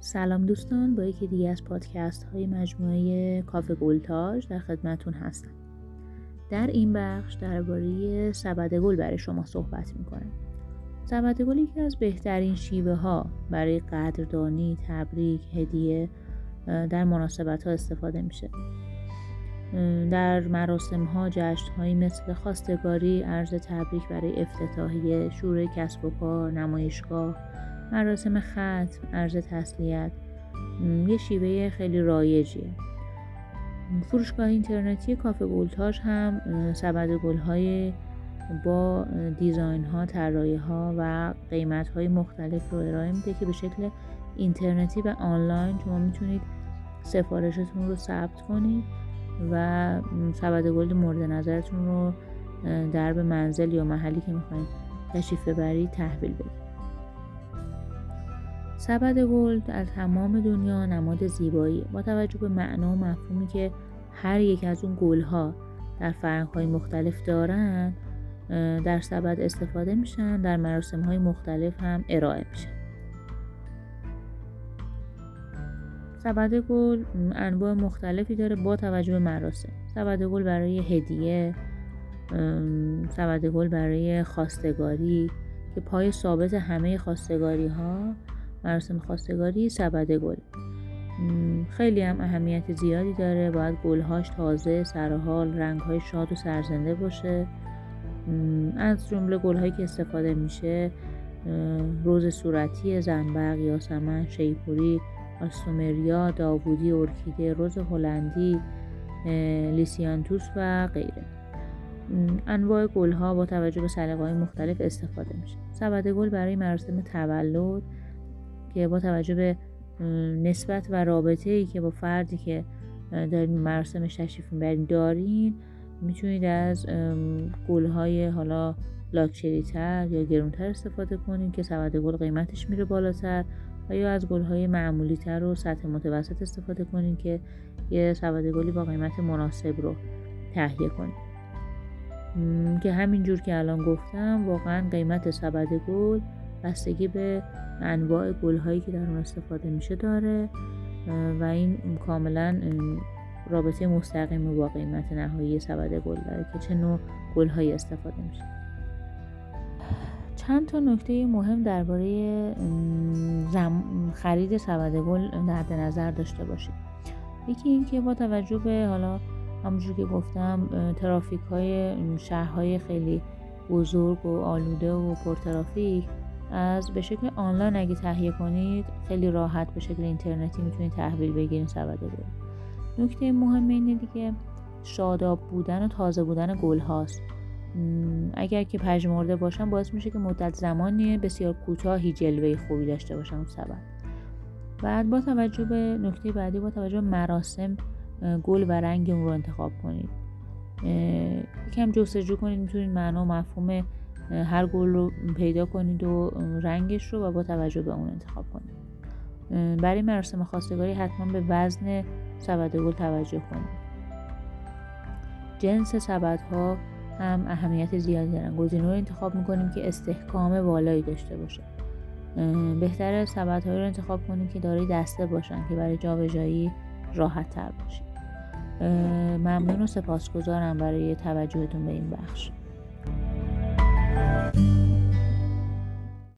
سلام دوستان با یکی دیگه از پادکست های مجموعه کافه گلتاژ در خدمتون هستم. در این بخش درباره سبد گل برای شما صحبت می‌کنم. سبد گل یکی از بهترین شیوه ها برای قدردانی تبریک هدیه در مناسبت ها استفاده میشه. در مراسم ها جشن هایی مثل خواستگاری عرض تبریک برای افتتاحیه شور کسب و کار نمایشگاه مراسم ختم عرض تسلیت. یه شیوه خیلی رایجیه. فروشگاه اینترنتی کافه گلتاژ هم سبد گلهای با دیزاین ها طراحی ها و قیمت های مختلف رو ارائه میده که به شکل اینترنتی و آنلاین شما می‌تونید سفارشتون رو ثبت کنید. و سبد گل مورد نظرتون رو در به منزل یا محلی که می‌خواید تشریف ببرید تحویل بدید. سبد گل در تمام دنیا نماد زیبایی. با توجه به معنا و مفهومی که هر یک از اون گلها در فرنگ های مختلف دارن در سبد استفاده میشن در مراسم های مختلف هم ارائه میشن. سبد گل انواع مختلفی داره با توجه به مراسم. سبد گل برای هدیه سبد گل برای خواستگاری که پای ثابت همه خواستگاری ها مراسم خواستگاری سبد گل. خیلی هم اهمیت زیادی داره. باید گلهاش تازه سرحال رنگهای شاد و سرزنده باشه. از جمله گلهایی که استفاده میشه روز صورتی زنبق یاسمن شیپوری آستومریا داوودی ارکیده روز هلندی لیسیانتوس و غیره. انواع گلها با توجه به سلیقه‌های مختلف استفاده میشه. سبد گل برای مراسم تولد که با توجه به نسبت و رابطه ای که با فردی که دارین مراسم تشریف می‌برین دارین می‌تونید از گلهای حالا لاکچری تر یا گرونتر استفاده کنید که سبد گل قیمتش میره بالاتر. و یا از گلهای معمولی تر و سطح متوسط استفاده کنید که یه سبد گلی با قیمت مناسب رو تهیه کنید که همینجور که الان گفتم واقعا قیمت سبد گل بستگی به انواع گل هایی که در اون استفاده میشه داره و این کاملا رابطه مستقیم با قیمت نهایی سبد گل داره که چه نوع گل هایی استفاده میشه. چند تا نکته مهم درباره خرید سبد گل در نظر داشته باشید. یکی اینکه با توجه به حالا همونجور که گفتم ترافیک های شهرهای خیلی بزرگ و آلوده و پرترافیک از به شکل آنلاین اگه تهیه کنید خیلی راحت به شکل اینترنتی می‌تونید تحویل بگیرید سبد گل. نکته مهم اینه دیگه شاداب بودن و تازه بودن گل هاست اگر که پژمرده باشن باعث میشه که مدت زمانی بسیار کوتاهی جلوه خوبی داشته باشن اون سبد. بعد با توجه به نکته بعدی با توجه به مراسم گل و رنگ اون رو انتخاب کنید. یکم جستجو کنید می‌تونید معنا و مفهوم هر گل رو پیدا کنید و رنگش رو و با توجه به اون انتخاب کنید. برای مراسم خواستگاری حتما به وزن سبد گل توجه کنید. جنس سبد ها هم اهمیت زیادی دارن. گزینه رو انتخاب می‌کنیم که استحکام والایی داشته باشه. بهتر سبد رو انتخاب کنیم که دارای دسته باشن که برای جابجایی راحت تر باشید ممنون و سپاسگزارم برای توجهتون به این بخش.